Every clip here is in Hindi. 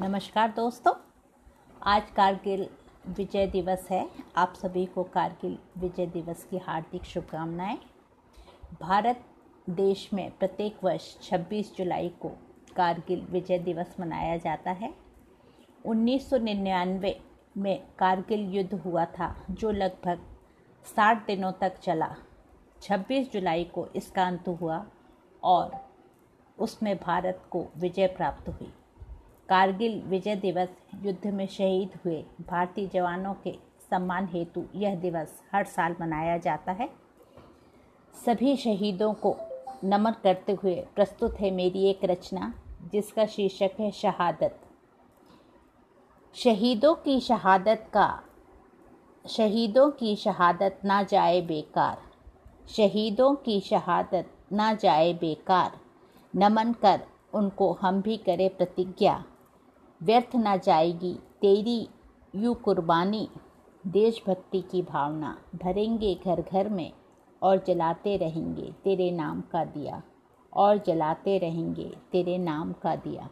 नमस्कार दोस्तों, आज कारगिल विजय दिवस है। आप सभी को कारगिल विजय दिवस की हार्दिक शुभकामनाएँ। भारत देश में प्रत्येक वर्ष 26 जुलाई को कारगिल विजय दिवस मनाया जाता है। 1999 में कारगिल युद्ध हुआ था, जो लगभग 60 दिनों तक चला। 26 जुलाई को इसका अंत हुआ और उसमें भारत को विजय प्राप्त हुई। कारगिल विजय दिवस युद्ध में शहीद हुए भारतीय जवानों के सम्मान हेतु यह दिवस हर साल मनाया जाता है। सभी शहीदों को नमन करते हुए प्रस्तुत है मेरी एक रचना, जिसका शीर्षक है शहादत। शहीदों की शहादत का, शहीदों की शहादत ना जाए बेकार। शहीदों की शहादत ना जाए बेकार। नमन कर, उनको हम भी करें प्रतिज्ञा। व्यर्थ न जाएगी। तेरी यू कुर्बानी, देशभक्ति की भावना। भरेंगे घर घर में और जलाते रहेंगे तेरे नाम का दिया। और जलाते रहेंगे तेरे नाम का दिया।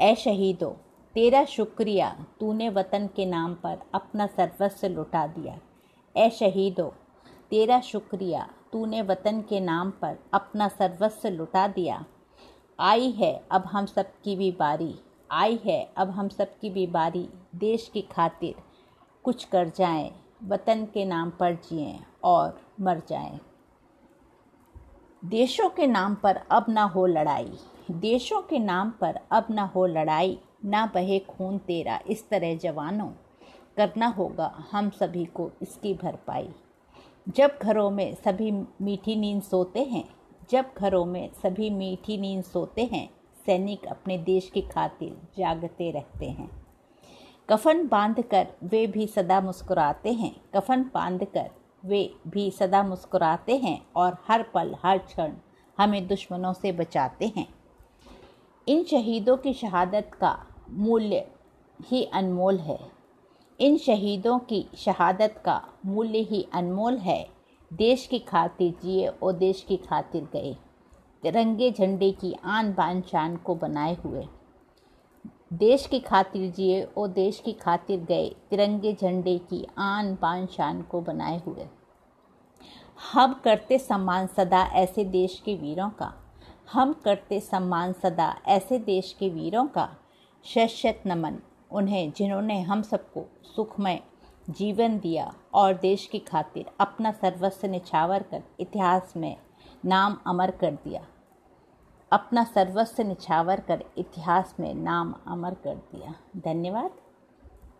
ए शहीदो, तेरा शुक्रिया तूने वतन के नाम पर अपना सर्वस्व लुटा दिया। ए शहीदो, तेरा शुक्रिया तूने वतन के नाम पर अपना सर्वस्व लुटा दिया। आई है अब हम सब की भी बारी। आई है, अब हम सब की बारी देश की खातिर कुछ कर जाएँ, वतन के नाम पर जिएँ और मर जाएँ। देशों के नाम पर अब ना हो लड़ाई, देशों के नाम पर अब ना हो लड़ाई, ना बहे खून तेरा इस तरह जवानों, करना होगा हम सभी को इसकी भरपाई। जब घरों में सभी मीठी नींद सोते हैं, जब घरों में सभी मीठी नींद सोते हैं सैनिक अपने देश की खातिर जागते रहते हैं। कफन बांधकर वे भी सदा मुस्कुराते हैं। कफन बांधकर वे भी सदा मुस्कुराते हैं और हर पल, हर क्षण हमें दुश्मनों से बचाते हैं। इन शहीदों की शहादत का मूल्य ही अनमोल है। इन शहीदों की शहादत का मूल्य ही अनमोल है। देश की खातिर जिए और देश की खातिर गए। तिरंगे झंडे की आन बान शान को बनाए हुए। देश की खातिर जिए और देश की खातिर गए तिरंगे झंडे की आन बान शान को बनाए हुए। हम करते सम्मान सदा ऐसे देश के वीरों का। हम करते सम्मान सदा ऐसे देश के वीरों का। शत नमन उन्हें जिन्होंने हम सबको सुखमय जीवन दिया और देश की खातिर अपना सर्वस्व निछावर कर इतिहास में नाम अमर कर दिया। अपना सर्वस्व निछावर कर इतिहास में नाम अमर कर दिया। धन्यवाद।